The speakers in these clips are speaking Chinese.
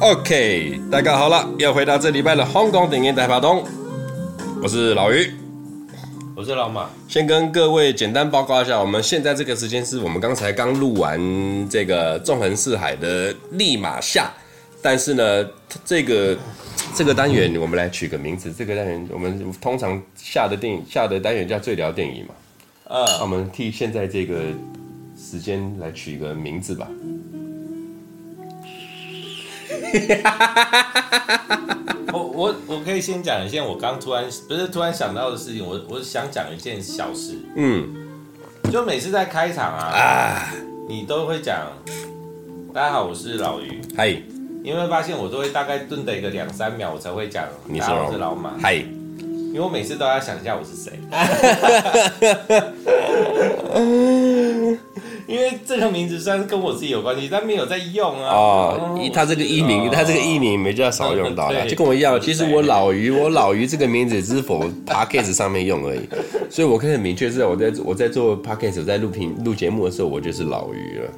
OK，大家好了，又回到这礼拜的香港电影大排档，我是老于，我是老马。先跟各位简单报告一下，我们现在这个时间是我们刚才刚录完这个纵横四海的立马下，但是呢，这个这个单元我们来取个名字，这个单元我们通常下的电影下的单元叫最聊电影嘛，嗯，那我们替现在这个时间来取一个名字吧。我我我可以先讲一件我刚突然不是突然想到的事情，我我想讲一件小事，嗯，就每次在开场啊，啊，你都会讲，大家好，我是老于，嗨，你有没有发现我都会大概顿等一个两三秒，我才会讲，你大家好，我是老马，嗨，因为我每次都要想一下我是谁。因为这个名字虽然跟我自己有关系，但没有在用啊。哦，他这个艺名，哦、他这个艺名比较少用到了，就跟我一样。其实我老于，我老于这个名字只是否 Podcast 上面用而已，所以我可以很明确知道，我在我在做 Podcast，在录屏录节目的时候，我就是老于了。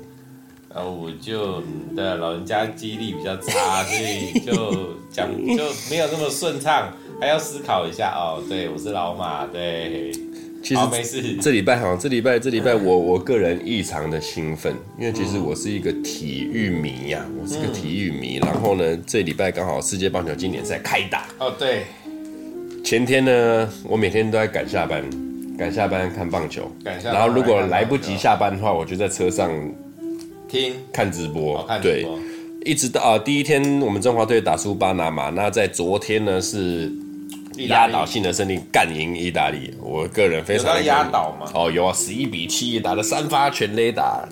然后我就对老人家记忆力比较差，所以就讲就没有那么顺畅，还要思考一下哦。对，我是老马，对。其实没事。这礼拜好，这礼拜这礼拜我我个人异常的兴奋，因为其实我是一个体育迷呀、啊，我是个体育迷。然后呢，这礼拜刚好世界棒球经典赛开打。哦，对。前天呢，我每天都在赶下班，赶下班看棒球。赶下班。然后如果来不及下班的话，我就在车上听看直播。对。一直到啊，第一天我们中华队打输巴拿马，那在昨天呢是。压倒性的胜利，干赢意大利。我个人非常压倒嘛。哦，有啊，十一比七打了三发全垒打。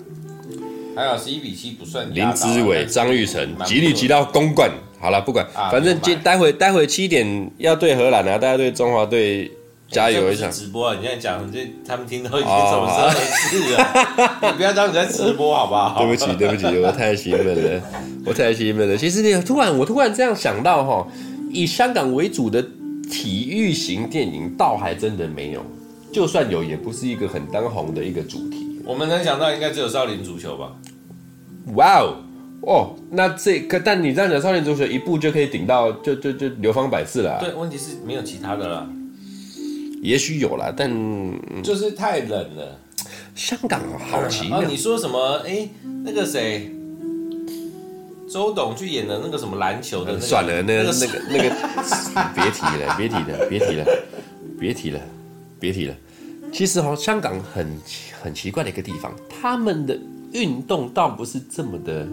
还有十一比七不算。林志伟、张玉成极力击到公冠。好了，不管，啊、反正今待会待会七点要对荷兰啊，大家对中华队加油一下。直播啊，你现在讲这他们听到已经什么事啊？你不要当你在直播好不好？对不起，对不起，我太兴奋了，我太兴奋了。其实你突然我突然这样想到哈，以香港为主的。体育型电影倒还真的没有，就算有，也不是一个很当红的一个主题。我们能想到应该只有少林足球吧？哇哦哦，那这个，但你这样讲，少林足球一部就可以顶到，就就就流芳百世了啊。对，问题是没有其他的了。也许有啦，但就是太冷了。香港好奇妙。哦，你说什么？哎，那个谁？周董去演的那个什么篮球的，算了，那个那个那个，别提了，别提了，别提了，别提了，别提了。其实哈，香港很很奇怪的一个地方，他们的运动倒不是这么的，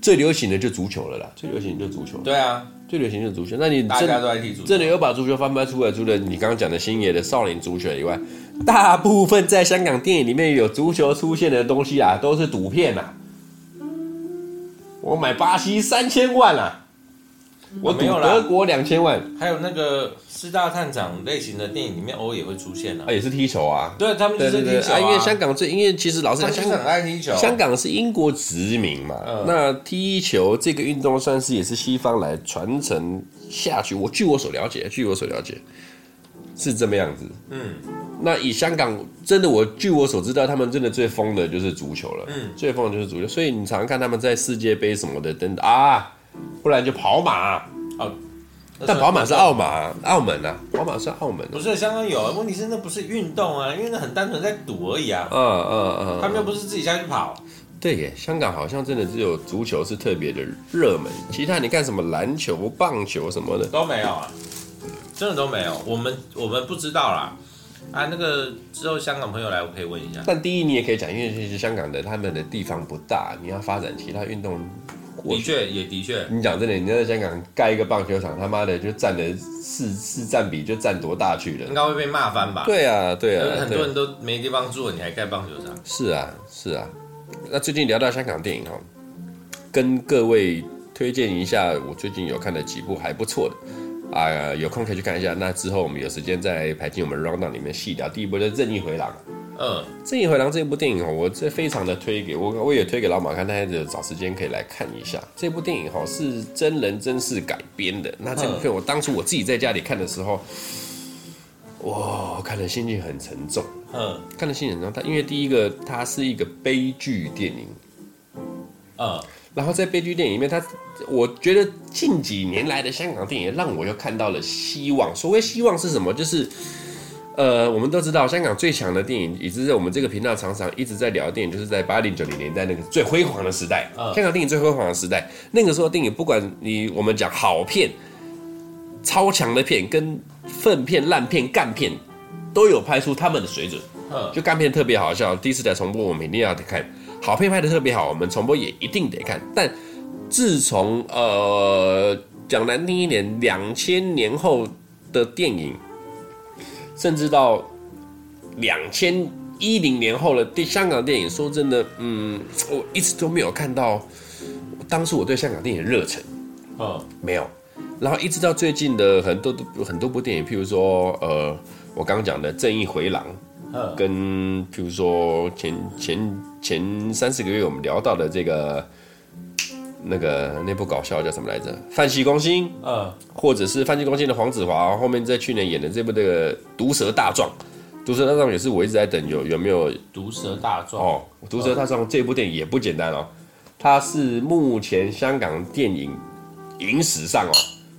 最流行的就足球了啦，最流行的就足球。对啊，最流行的就足球。那你大家都在踢足球，真的有把足球翻拍出来，除了你刚刚讲的星爷的少林足球以外，大部分在香港电影里面有足球出现的东西啊，都是赌片呐。我买巴西三千万啊！我赌德国两千万，还有那个四大探长类型的电影里面，偶尔也会出现啊，也是踢球啊。对，他们就是踢球啊。因为香港最，因为其实老实讲，香港很爱踢球。香港是英国殖民嘛，那踢球这个运动算是也是西方来传承下去。我据我所了解，据我所了解。是这么样子，嗯，那以香港真的，我据我所知道，他们真的最疯的就是足球了，嗯，最疯的就是足球，所以你常常看他们在世界杯什么的等等啊，不然就跑马，哦，但跑马是澳马，澳门啊，跑马是澳门，不是香港有，问题是那不是运动啊，因为那很单纯在赌而已啊，嗯嗯嗯，他们又不是自己下去跑，对耶，香港好像真的只有足球是特别的热门，其他你看什么篮球、棒球什么的。都没有啊。真的都没有，我们我们不知道啦。啊，那个之后香港朋友来，我可以问一下。但第一你也可以讲，因为其实香港的他们的地方不大，你要发展其他运动，的确也的确。你讲真的，你在香港盖一个棒球场，他妈的就占了市市占比就占多大去了？应该会被骂翻吧？对啊，对啊，很多人都没地方住，你还盖棒球场？是啊，是啊。那最近聊到香港电影哈，跟各位推荐一下，我最近有看的几部还不错的。啊，有空可以去看一下。那之后我们有时间再排进我们 rundown 里面细聊。第一部就是《正义回廊》。嗯，《正义回廊》这部电影哦，我这非常的推给我，我也推给老马看，大家就找时间可以来看一下。这部电影哈是真人真事改编的。那这部片我当初我自己在家里看的时候，哇，看的心情很沉重。嗯，看的心情很沉重。它因为第一个它是一个悲剧电影。嗯，然后在悲剧电影里面，他我觉得近几年来的香港电影让我又看到了希望。所谓希望是什么？就是。呃，我们都知道，香港最强的电影，也是在我们这个频道常常一直在聊的电影，就是在八零九零年代那个最辉煌的时代。嗯、香港电影最辉煌的时代，那个时候电影，不管你我们讲好片、超强的片、跟粪片、烂片、干片，都有拍出他们的水准。嗯、就干片特别好笑，第四台重播我们一定要得看；好片拍的特别好，我们重播也一定得看。但自从呃讲难听一点，两千年后的电影。甚至到两千一零年后的电香港电影，说真的，嗯，我一直都没有看到当初我对香港电影的热忱，嗯，没有。然后一直到最近的很多很多部电影，譬如说，呃，我刚刚讲的《正义回廊》，嗯，跟譬如说前前前三四个月我们聊到的这个。那个那部搞笑叫什么来着？《饭戏攻心》嗯，或者是《饭戏攻心》的黄子华后面在去年演的这部这个《毒蛇大壮》，《毒蛇大壮》也是我一直在等有有没有《毒蛇大壮》哦，《毒蛇大壮》这部电影也不简单哦，它是目前香港电影影史上哦，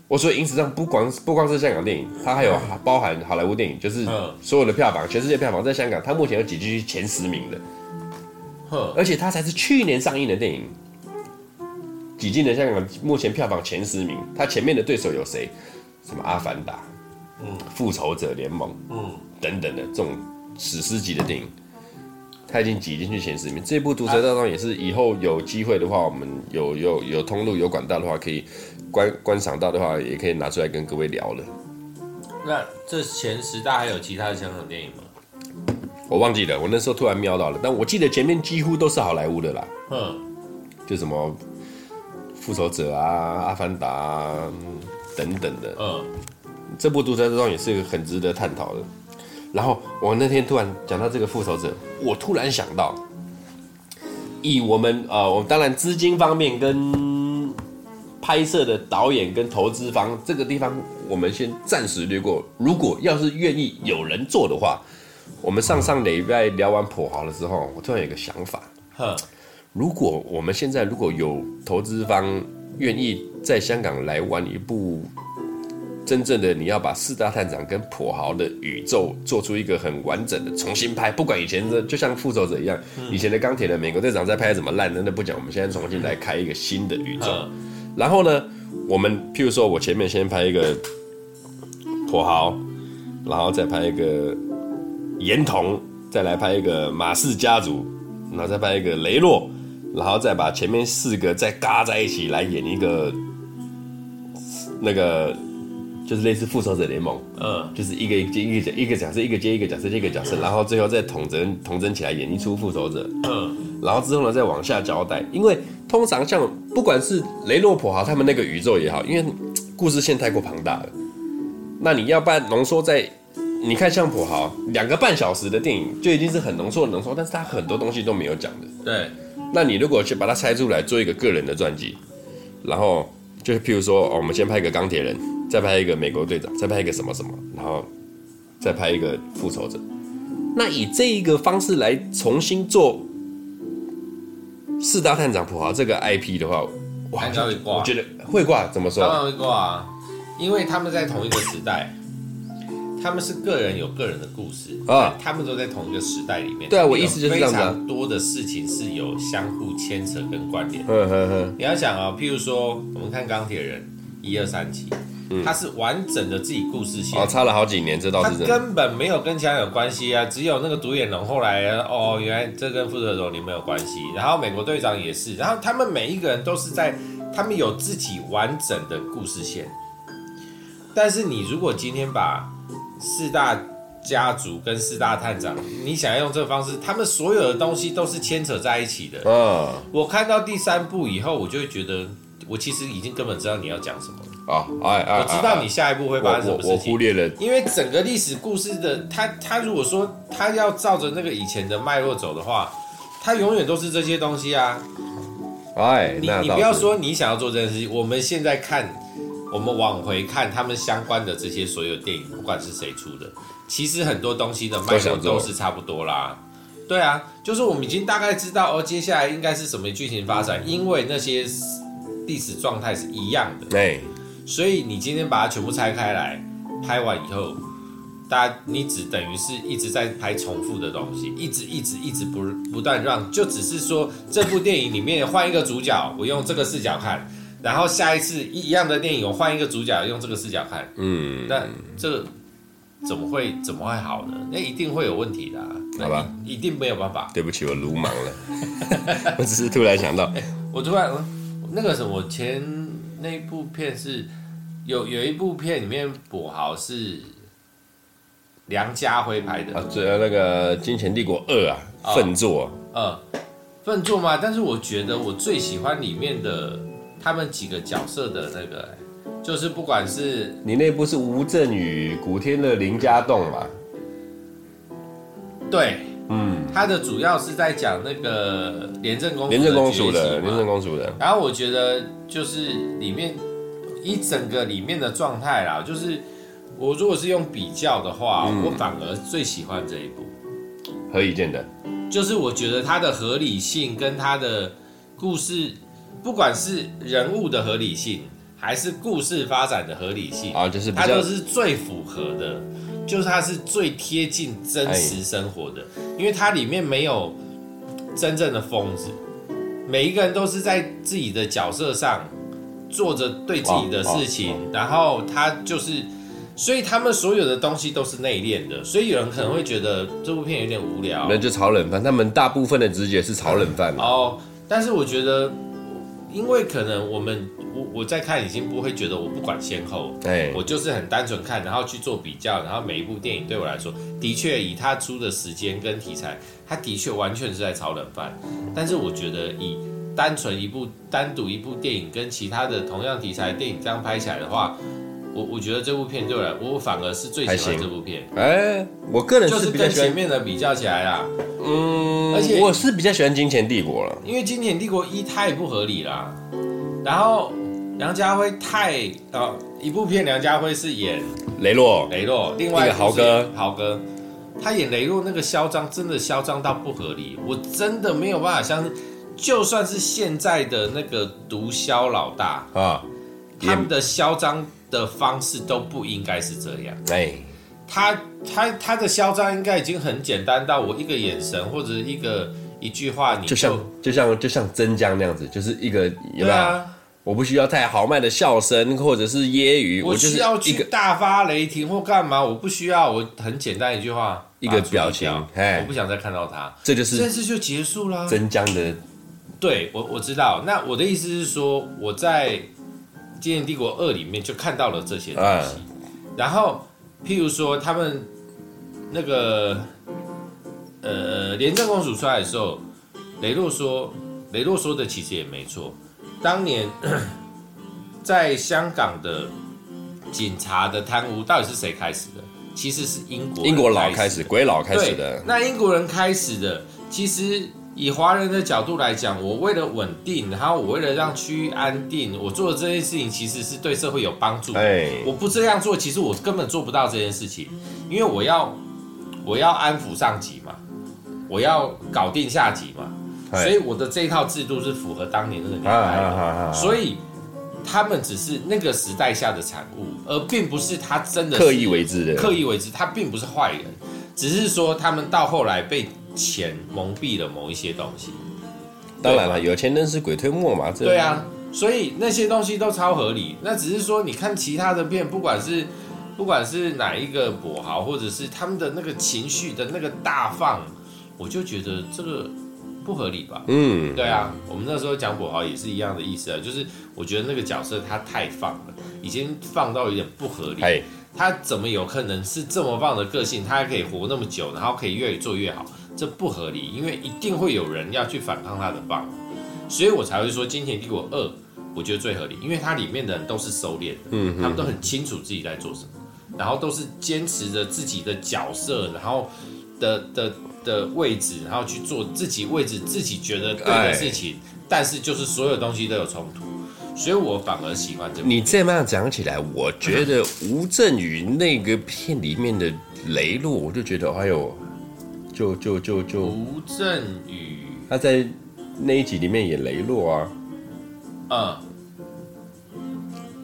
我说影史上不光不光是香港电影，它还有包含好莱坞电影，就是所有的票房，全世界票房在香港，它目前有挤进去前十名的，而且它才是去年上映的电影。挤进了香港目前票房前十名，它前面的对手有谁？什么《阿凡达》、嗯，《复仇者联盟》、嗯，等等的这种史诗级的电影，他已经挤进去前十名。这部《毒蛇大状》也是以后有机会的话，我们有有有通路有管道的话，可以观观赏到的话，也可以拿出来跟各位聊了。那这前十大还有其他的香港电影吗？我忘记了，我那时候突然瞄到了，但我记得前面几乎都是好莱坞的啦。嗯，就什么。复仇者啊，阿凡达啊，等等的，嗯，这部毒舌大状也是一个很值得探讨的。然后我那天突然讲到这个复仇者，我突然想到，以我们呃，我们当然资金方面跟拍摄的导演跟投资方这个地方，我们先暂时略过。如果要是愿意有人做的话，我们上上礼拜聊完跛豪的时候，我突然有个想法，哼。如果我们现在如果有投资方愿意在香港来玩一部真正的，你要把四大探长跟跛豪的宇宙做出一个很完整的重新拍，不管以前的就像复仇者一样，以前的钢铁的美国队长在拍怎么烂真的那不讲，我们现在重新来开一个新的宇宙。然后呢，我们譬如说我前面先拍一个跛豪，然后再拍一个严童，再来拍一个马氏家族，然后再拍一个雷洛。然后再把前面四个再嘎在一起来演一个，那个就是类似复仇者联盟，嗯，就是一个一个接一个角一个角色，一个接一个角色，接一个角色，然后最后再统整统整起来演一出复仇者，嗯，然后之后呢再往下交代，因为通常像不管是雷洛普豪他们那个宇宙也好，因为故事线太过庞大了，那你要不然浓缩在，你看像普豪两个半小时的电影就已经是很浓缩的浓缩，但是他很多东西都没有讲的，对。那你如果去把它拆出来做一个个人的传记，然后就是譬如说，哦，我们先拍一个钢铁人，再拍一个美国队长，再拍一个什么什么，然后再拍一个复仇者。那以这一个方式来重新做四大探长普豪这个 IP 的话，哇，我觉得会挂，怎么说？当然会挂，因为他们在同一个时代。他们是个人有个人的故事啊，他们都在同一个时代里面。对啊，我意思就是这样子。非常多的事情是有相互牵扯跟关联。嗯嗯嗯。你要想啊，譬如说，我们看钢铁人一二三集，它是完整的自己故事线。哦，差了好几年，这倒是真的。根本没有跟其他人有关系啊，只有那个独眼龙后来哦，原来这跟复仇者联盟没有关系。然后美国队长也是，然后他们每一个人都是在，他们有自己完整的故事线。但是你如果今天把四大家族跟四大探长，你想要用这个方式，他们所有的东西都是牵扯在一起的。嗯，我看到第三部以后，我就会觉得，我其实已经根本知道你要讲什么了。啊，哎哎，我知道你下一步会发生什么事情。我忽略了，因为整个历史故事的他，他如果说他要照着那个以前的脉络走的话，他永远都是这些东西啊。哎，你你不要说你想要做这件事情，我们现在看。我们往回看他们相关的这些所有电影，不管是谁出的，其实很多东西的脉络都是差不多啦，对啊，就是我们已经大概知道哦，接下来应该是什么剧情发展，因为那些历史状态是一样的。对，所以你今天把它全部拆开来拍完以后，大家你只等于是一直在拍重复的东西，一直一直一直不不断让，就只是说这部电影里面换一个主角，我用这个视角看，然后下一次一样的电影我换一个主角用这个视角看，嗯，那这怎么会怎么会好呢？那一定会有问题的、啊，好吧？一定没有办法。对不起，我鲁莽了，我只是突然想到，欸、我突然那个什么，我前那部片是有有一部片里面跛豪是。梁家辉拍的啊，这那个《金钱帝国二》啊，粪作，嗯，粪作嘛。但是我觉得我最喜欢里面的他们几个角色的那个，就是不管是你那部是吴镇宇、古天乐、林家栋嘛？对，嗯，他的主要是在讲那个廉政公廉政公署的廉政公署的。然后我觉得就是里面一整个里面的状态啦，就是。我如果是用比较的话，嗯、我反而最喜欢这一部。何以见得？就是我觉得它的合理性跟它的故事，不管是人物的合理性，还是故事发展的合理性啊，就是它都是最符合的，就是它是最贴近真实生活的，哎、因为它里面没有真正的疯子，每一个人都是在自己的角色上做着对自己的事情，然后他就是。所以他们所有的东西都是内敛的，所以有人可能会觉得这部片有点无聊。那就炒冷饭，他们大部分的直觉是炒冷饭哦。但是我觉得，因为可能我们我我在看已经不会觉得我不管先后，对，我就是很单纯看，然后去做比较，然后每一部电影对我来说，的确以他出的时间跟题材，他的确完全是在炒冷饭。但是我觉得以单纯一部单独一部电影跟其他的同样题材电影这样拍起来的话。我我觉得这部片对我来，我反而是最喜欢这部片。哎、欸，我个人是就是跟前面的比较起来啦，嗯，而且我是比较喜欢《金钱帝国》了，因为《金钱帝国》一太不合理啦。然后梁家辉太啊，一部片梁家辉是演雷洛，雷洛，另外一个豪哥，豪哥，他演雷洛那个嚣张，真的嚣张到不合理，我真的没有办法相信，就算是现在的那个毒枭老大啊，他们的嚣张。的方式都不应该是这样。哎，他他他的嚣张应该已经很简单到我一个眼神或者一个一句话，你就，就像就像就像真江那样子，就是一个有没有？啊、我不需要太豪迈的笑声或者是揶揄，我就是要去大发雷霆或干嘛？我不需要，我很简单一句话，一个表情，哎，我不想再看到他，这就是这次就结束了。真江的，对我我知道。那我的意思是说，我在。《金钱帝国二》里面就看到了这些东西，然后譬如说他们那个呃廉政公署出来的时候，雷洛说雷洛说的其实也没错，当年 在香港的警察的贪污到底是谁开始的？其实是英国英国佬开始，鬼佬开始的。那英国人开始的，其实。以华人的角度来讲，我为了稳定，然后我为了让区域安定，我做的这件事情其实是对社会有帮助。哎，我不这样做，其实我根本做不到这件事情，因为我要我要安抚上级嘛，我要搞定下级嘛，所以我的这一套制度是符合当年那个年代的。所以他们只是那个时代下的产物，而并不是他真的刻意为之的。刻意为之，他并不是坏人，只是说他们到后来被。钱蒙蔽了某一些东西，当然了，有钱能使鬼推磨嘛。对啊，所以那些东西都超合理。那只是说，你看其他的片，不管是不管是哪一个跛豪，或者是他们的那个情绪的那个大放，我就觉得这个不合理吧。嗯，对啊，我们那时候讲跛豪也是一样的意思啊，就是我觉得那个角色他太放了，已经放到有点不合理。他怎么有可能是这么棒的个性，他还可以活那么久，然后可以越做越好？这不合理，因为一定会有人要去反抗他的棒，所以我才会说《金钱帝国二》我觉得最合理，因为它里面的人都是收敛的，嗯，他们都很清楚自己在做什么，然后都是坚持着自己的角色，然后的的的位置，然后去做自己位置自己觉得对的事情，但是就是所有东西都有冲突，所以我反而喜欢这部。你这么样讲起来，我觉得吴镇宇那个片里面的雷洛，我就觉得哎呦。就就就就吴镇宇，他在那一集里面演雷洛啊，嗯，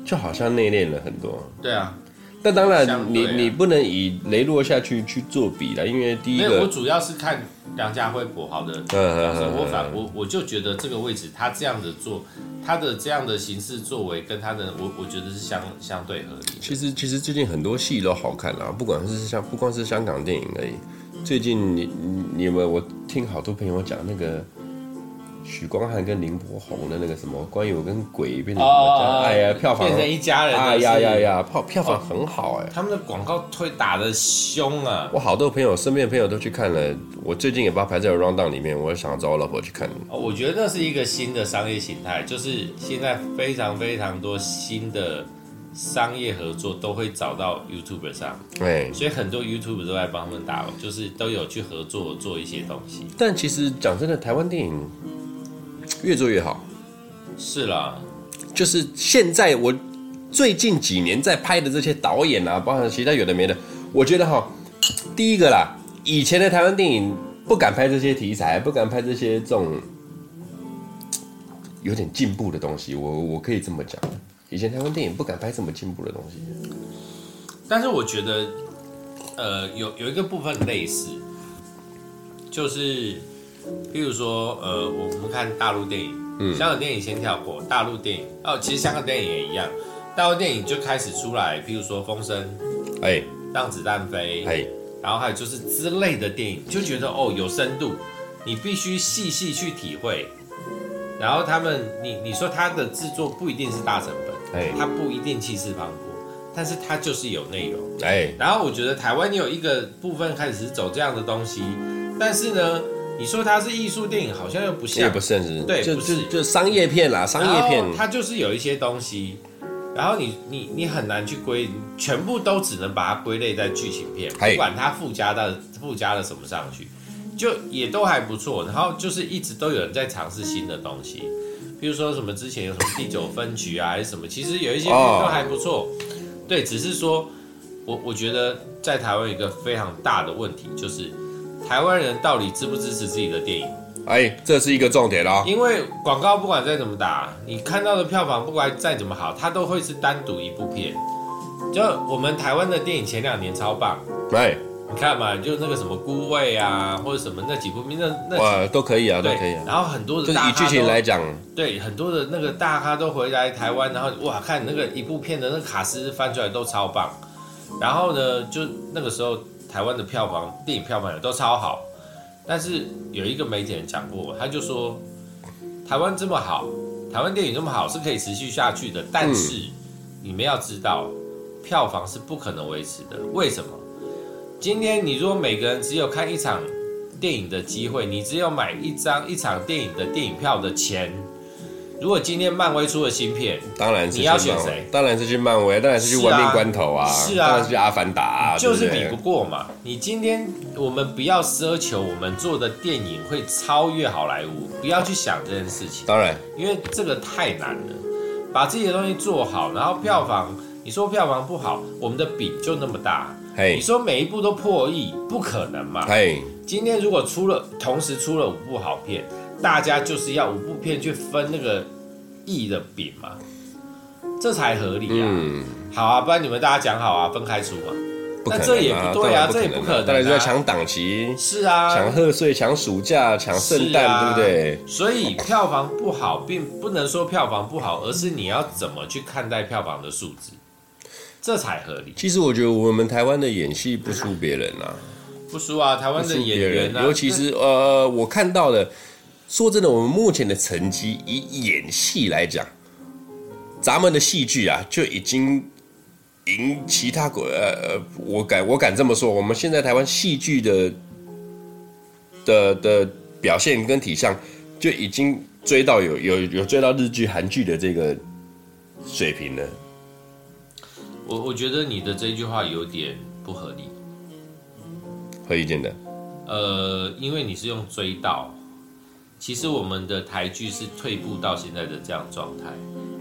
就好像内敛了很多。对啊。但当然你，啊、你你不能以雷洛下去去做比了，因为第一个，我主要是看梁家辉跛豪的角色，我反我我就觉得这个位置他这样的做，他的这样的形式作为跟他的我我觉得是相相对合理。其实其实最近很多戏都好看啦，不管是像不光是香港电影而已，最近你你们我听好多朋友讲那个。许光汉跟林柏宏的那个什么，关于我跟鬼变成什么？哦、哎呀，票房变成一家人。哎呀呀呀，票票房很好哎、欸。他们的广告推打的凶啊！我好多朋友，身边的朋友都去看了。我最近也把它排在 round down 里面，我想要找我老婆去看。哦，我觉得那是一个新的商业形态，就是现在非常非常多新的商业合作都会找到 YouTuber 上。对，所以很多 YouTuber 都在帮他们打，就是都有去合作做一些东西。但其实讲真的，台湾电影。越做越好，是啦，就是现在我最近几年在拍的这些导演啊，包含其他有的没的，我觉得哈，第一个啦，以前的台湾电影不敢拍这些题材，不敢拍这些这种有点进步的东西，我我可以这么讲，以前台湾电影不敢拍这么进步的东西。但是我觉得，呃，有有一个部分类似，就是。譬如说，呃，我们看大陆电影，嗯，香港电影先跳过，大陆电影哦，其实香港电影也一样，大陆电影就开始出来，譬如说《风声》，哎，《让子弹飞》，哎，然后还有就是之类的电影，就觉得哦有深度，你必须细细去体会。然后他们，你你说他的制作不一定是大成本，哎，它不一定气势磅礴，但是它就是有内容，哎，然后我觉得台湾有一个部分开始是走这样的东西，但是呢。你说它是艺术电影，好像又不像，也不是，是，对，就是，就，就商业片啦，商业片，它就是有一些东西，然后你你你很难去归，全部都只能把它归类在剧情片，不管它附加到附加了什么上去，就也都还不错。然后就是一直都有人在尝试新的东西，比如说什么之前有什么第九分局啊，还是什么，其实有一些片都还不错。Oh. 对，只是说我我觉得在台湾有一个非常大的问题就是。台湾人到底支不支持自己的电影？哎，这是一个重点哦。因为广告不管再怎么打，你看到的票房不管再怎么好，它都会是单独一部片。就我们台湾的电影前两年超棒，哎，你看嘛，就那个什么孤味啊，或者什么那几部片，那那哇都可以啊，都可以啊。然后很多的大咖，以剧情来讲，对很多的那个大咖都回来台湾，然后哇，看那个一部片的那个卡斯翻出来都超棒。然后呢，就那个时候。台湾的票房，电影票房也都超好，但是有一个媒体人讲过，他就说，台湾这么好，台湾电影这么好是可以持续下去的，但是你们要知道，票房是不可能维持的。为什么？今天你如果每个人只有看一场电影的机会，你只有买一张一场电影的电影票的钱。如果今天漫威出了新片，当然是你要选谁？当然是去漫威，当然是去玩命关头啊，是啊，当然是去阿凡达啊，就是比不过嘛。你今天我们不要奢求我们做的电影会超越好莱坞，不要去想这件事情。当然，因为这个太难了，把自己的东西做好，然后票房，你说票房不好，我们的饼就那么大。嘿，你说每一部都破亿，不可能嘛。嘿，今天如果出了，同时出了五部好片。大家就是要五部片去分那个亿的饼嘛，这才合理啊。嗯，好啊，不然你们大家讲好啊，分开出嘛。那这也不对啊，这也不可能啊。当然就要抢档期。是啊，抢贺岁、抢暑假、抢圣诞，啊，对不对？所以票房不好，并不能说票房不好，而是你要怎么去看待票房的数字，这才合理。其实我觉得我们台湾的演戏不输别人啊，不输啊，台湾的演员啊，尤其是 呃，我看到的。说真的，我们目前的成绩以演戏来讲，咱们的戏剧啊就已经赢其他国。呃，我敢我敢这么说，我们现在台湾戏剧的的的表现跟体相就已经追到有有有追到日剧、韩剧的这个水平了。我我觉得你的这句话有点不合理。何以见得？呃，因为你是用追到。其实我们的台剧是退步到现在的这样状态，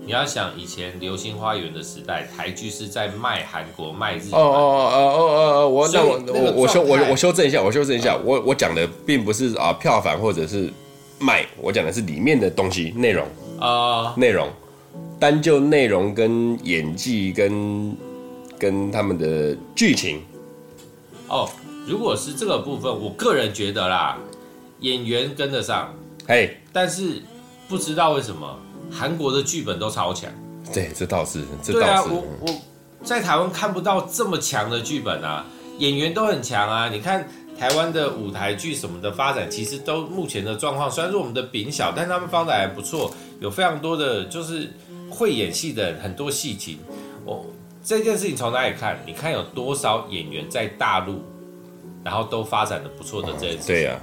你要想以前《流星花园》的时代，台剧是在卖韩国、卖日本。哦哦哦哦哦哦，我那我我我修我我修正一下，我修正一下，嗯、我我讲的并不是啊票房或者是卖，我讲的是里面的东西内容啊内容，单就内容跟演技跟跟他们的剧情。哦，如果是这个部分，我个人觉得啦，演员跟得上，嘿，但是不知道为什么。韩国的剧本都超强，对，这倒是，这倒是。对啊，我我在台湾看不到这么强的剧本啊，演员都很强啊。你看台湾的舞台剧什么的发展，其实都目前的状况，虽然说我们的饼小，但他们发展还不错，有非常多的就是会演戏的人，很多戏情。哦，这件事情从哪里看？你看有多少演员在大陆，然后都发展的不错的这件事情。对呀。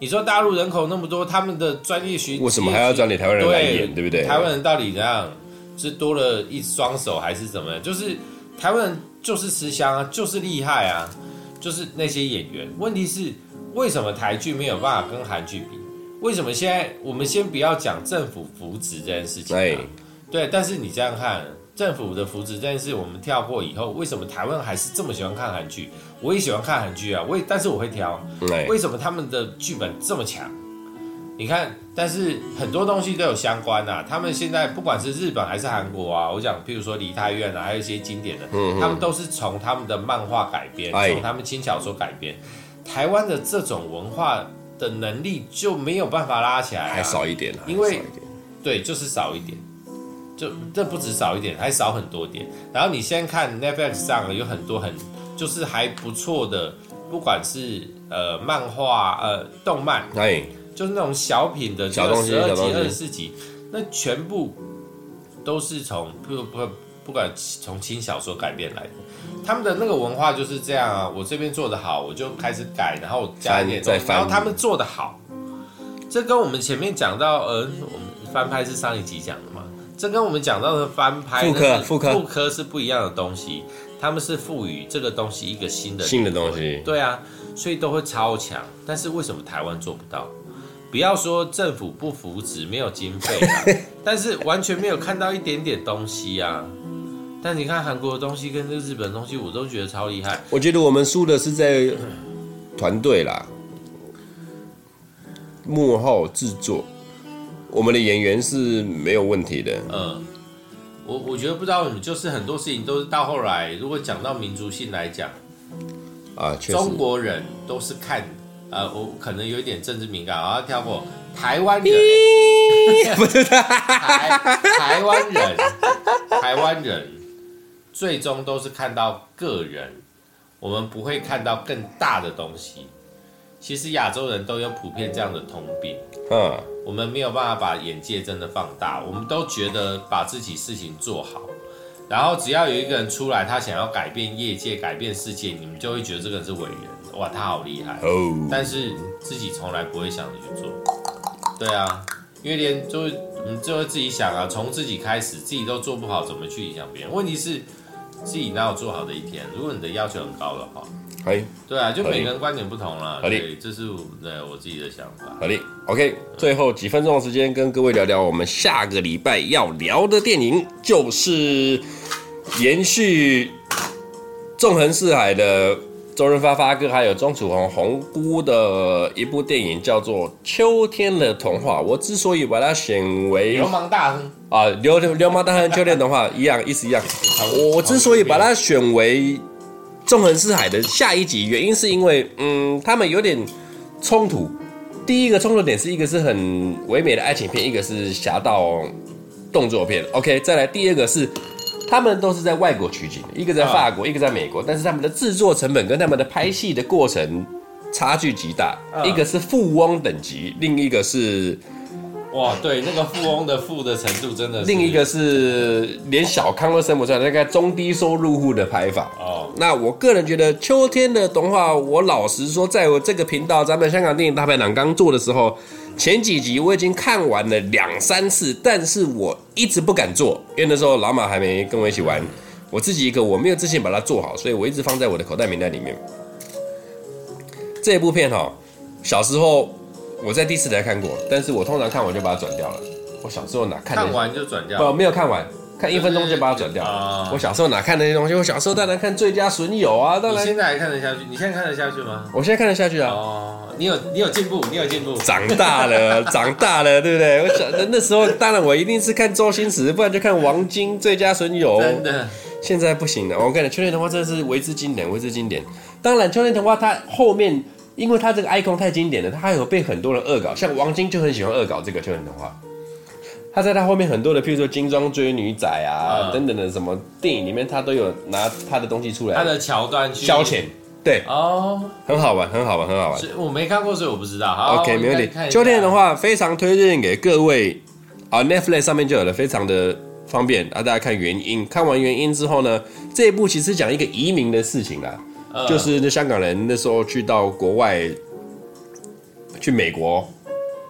你说大陆人口那么多，他们的专业学为什么还要找你台湾人来演，对，对不对？台湾人到底怎样？是多了一双手还是怎么样？就是台湾人就是吃香啊，就是厉害啊，就是那些演员。问题是为什么台剧没有办法跟韩剧比？为什么现在我们先不要讲政府扶植这件事情啊？对，但是你这样看。政府的扶持这件事，我们跳过以后，为什么台湾还是这么喜欢看韩剧？我也喜欢看韩剧啊，我也，但是我会挑。为什么他们的剧本这么强？你看，但是很多东西都有相关呐、啊。他们现在不管是日本还是韩国啊，我讲，譬如说《梨泰院》啊，还有一些经典的，他们都是从他们的漫画改编，从他们轻小说改编。台湾的这种文化的能力就没有办法拉起来、啊，还少一点，啊因为对，就是少一点。就这不止少一点，还少很多点。然后你先看 Netflix 上有很多很就是还不错的，不管是呃漫画呃动漫，哎，就是那种小品的，小东西，十二集、二十四集，那全部都是从不不不管从轻小说改编来的。他们的那个文化就是这样啊，我这边做的好，我就开始改，然后加一点东西，然后他们做的好，这跟我们前面讲到呃，我们翻拍是上一集讲的嘛。这跟我们讲到的翻拍、复刻、复刻、复刻是不一样的东西，他们是赋予这个东西一个新的新的东西。对啊，所以都会超强。但是为什么台湾做不到？不要说政府不扶持，没有经费啊，但是完全没有看到一点点东西啊。但你看韩国的东西跟这个日本的东西，我都觉得超厉害。我觉得我们输的是在团队啦，幕后制作。我们的演员是没有问题的。嗯，我我觉得不知道为什么，就是很多事情都是到后来，如果讲到民族性来讲，啊，确实，中国人都是看，呃，我可能有一点政治敏感，我要跳过台湾人，不是。台台湾人，台湾人最终都是看到个人，我们不会看到更大的东西。其实亚洲人都有普遍这样的通病，嗯，我们没有办法把眼界真的放大，我们都觉得把自己事情做好，然后只要有一个人出来，他想要改变业界、改变世界，你们就会觉得这个人是伟人，哇，他好厉害哦。但是自己从来不会想着去做，对啊，因为连就你就会自己想啊，从自己开始，自己都做不好，怎么去影响别人？问题是自己哪有做好的一天？如果你的要求很高的话。可以，对啊，就每个人观点不同了。好的，这是我对我自己的想法。好的，OK，最后几分钟的时间跟各位聊聊，我们下个礼拜要聊的电影就是延续纵横四海的周润发发哥还有钟楚红红姑的一部电影，叫做《秋天的童话》。我之所以把它选为流氓大亨啊，流流氓大亨秋天童话一样，意思一样。我我之所以把它选为。纵横四海的下一集，原因是因为，嗯，他们有点冲突。第一个冲突点是一个是很唯美的爱情片，一个是侠盗动作片。OK，再来第二个是，他们都是在外国取景，一个在法国，一个在美国，但是他们的制作成本跟他们的拍戏的过程差距极大。一个是富翁等级，另一个是。哇，对，那个富翁的富的程度真的是。另一个是连小康都生不出来，那个中低收入户的拍法。哦，那我个人觉得秋天的动画，我老实说，在我这个频道，咱们香港电影大排档刚做的时候，前几集我已经看完了两三次，但是我一直不敢做，因为那时候老马还没跟我一起玩，我自己一个我没有自信把它做好，所以我一直放在我的口袋名单里面。这一部片哈，小时候。我在第四台看过，但是我通常看完就把它转掉了。我小时候哪看看完就转掉？不，没有看完，看一分钟就把它转掉了。我小时候哪看那些东西？我小时候当然看《最佳损友》啊，当然。你现在还看得下去？你现在看得下去吗？我现在看得下去啊。哦，你有你有进步，你有进步。长大了，长大了，对不对？我小那时候，当然我一定是看周星驰，不然就看王晶《最佳损友》。真的。现在不行了，我跟你讲，《秋天童话》真的是为之经典，为之经典。当然，《秋天童话》它后面。因为它这个 icon 太经典了，它还有被很多人恶搞，像王晶就很喜欢恶搞这个《秋天童话》。他在他后面很多的，譬如说金装追女仔啊、嗯、等等的什么电影里面，他都有拿他的东西出来，他的桥段去消遣，对哦，很好玩，很好玩，很好玩。我没看过，所以我不知道。好，OK，没问题。《秋天的话非常推荐给各位啊，Netflix 上面就有了，非常的方便啊。大家看原因，看完原因之后呢，这一部其实讲一个移民的事情啦。就是那香港人那时候去到国外，去美国，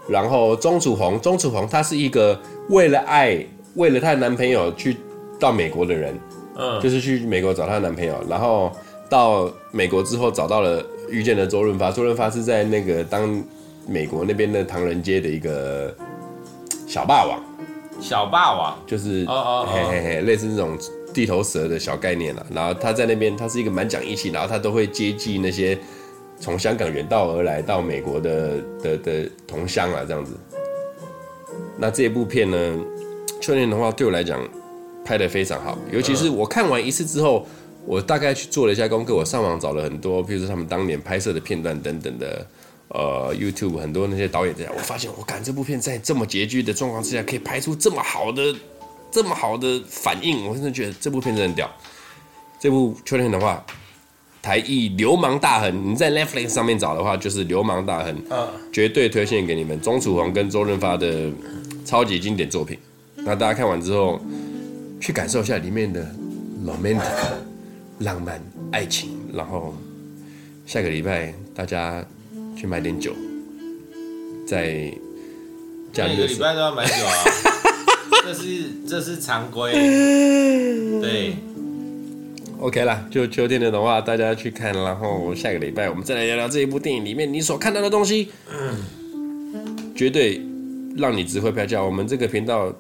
然后钟楚红，钟楚红她是一个为了爱，为了她的男朋友去到美国的人，嗯，就是去美国找她的男朋友，然后到美国之后找到了遇见了周润发，周润发是在那个当美国那边的唐人街的一个小霸王，小霸王。就是哦哦，嘿嘿嘿，类似那种。地头蛇的小概念了，然后他在那边，他是一个蛮讲义气，然后他都会接济那些从香港远道而来到美国的的的同乡啊，这样子。那这部片呢，《秋天的话》对我来讲拍得非常好，尤其是我看完一次之后，我大概去做了一下功课，我上网找了很多，比如说他们当年拍摄的片段等等的，呃，YouTube 很多那些导演这样，我发现我感这部片在这么拮据的状况之下，可以拍出这么好的。这么好的反应，我真的觉得这部片真的很屌。这部秋天的话，台译《流氓大亨》，你在 Netflix 上面找的话，就是《流氓大亨》，绝对推荐给你们。钟楚红跟周润发的超级经典作品。那大家看完之后，去感受一下里面的 romantic 浪漫爱情。然后下个礼拜大家去买点酒，在假日每个礼拜都要买酒啊。这是这是常规，对，OK 啦，就秋天的童话，大家去看，然后下个礼拜我们再来聊聊这一部电影里面你所看到的东西，绝对让你值回票价。我们这个频道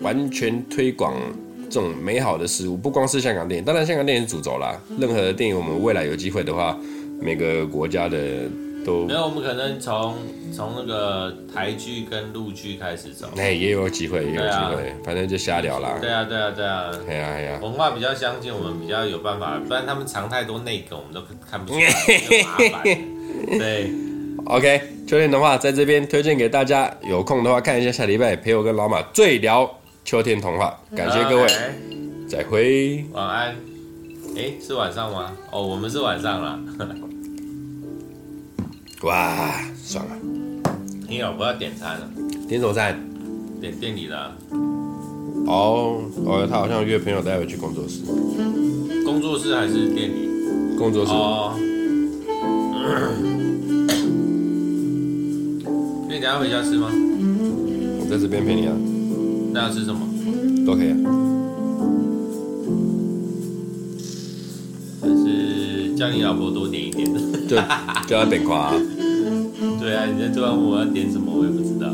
完全推广这种美好的事物，不光是香港电影，当然香港电影是主轴啦。任何的电影，我们未来有机会的话，每个国家的。没有，我们可能从从那个台剧跟陆剧开始走。哎，也有机会，也有机会，啊、反正就瞎聊啦。对啊，对啊，对啊。哎呀，哎呀。文化比较相近，我们比较有办法，不然他们藏太多内梗，我们都看不出来，就麻烦。对，OK，秋天的话在这边推荐给大家，有空的话看一下，下礼拜陪我跟老马最聊秋天童话。感谢各位.再会，晚安。哎，是晚上吗？哦，我们是晚上了。哇，爽了！你老婆要点餐了？点什么餐？点店里的。哦哦，他好像约朋友待会去工作室。工作室还是店里？工作室。哦。那你等下回家吃吗？我在这边陪你啊。那要吃什么？都可以啊。还是叫你老婆多点一点的。就叫他点夸。对啊，你在突然问我要点什么，我也不知道。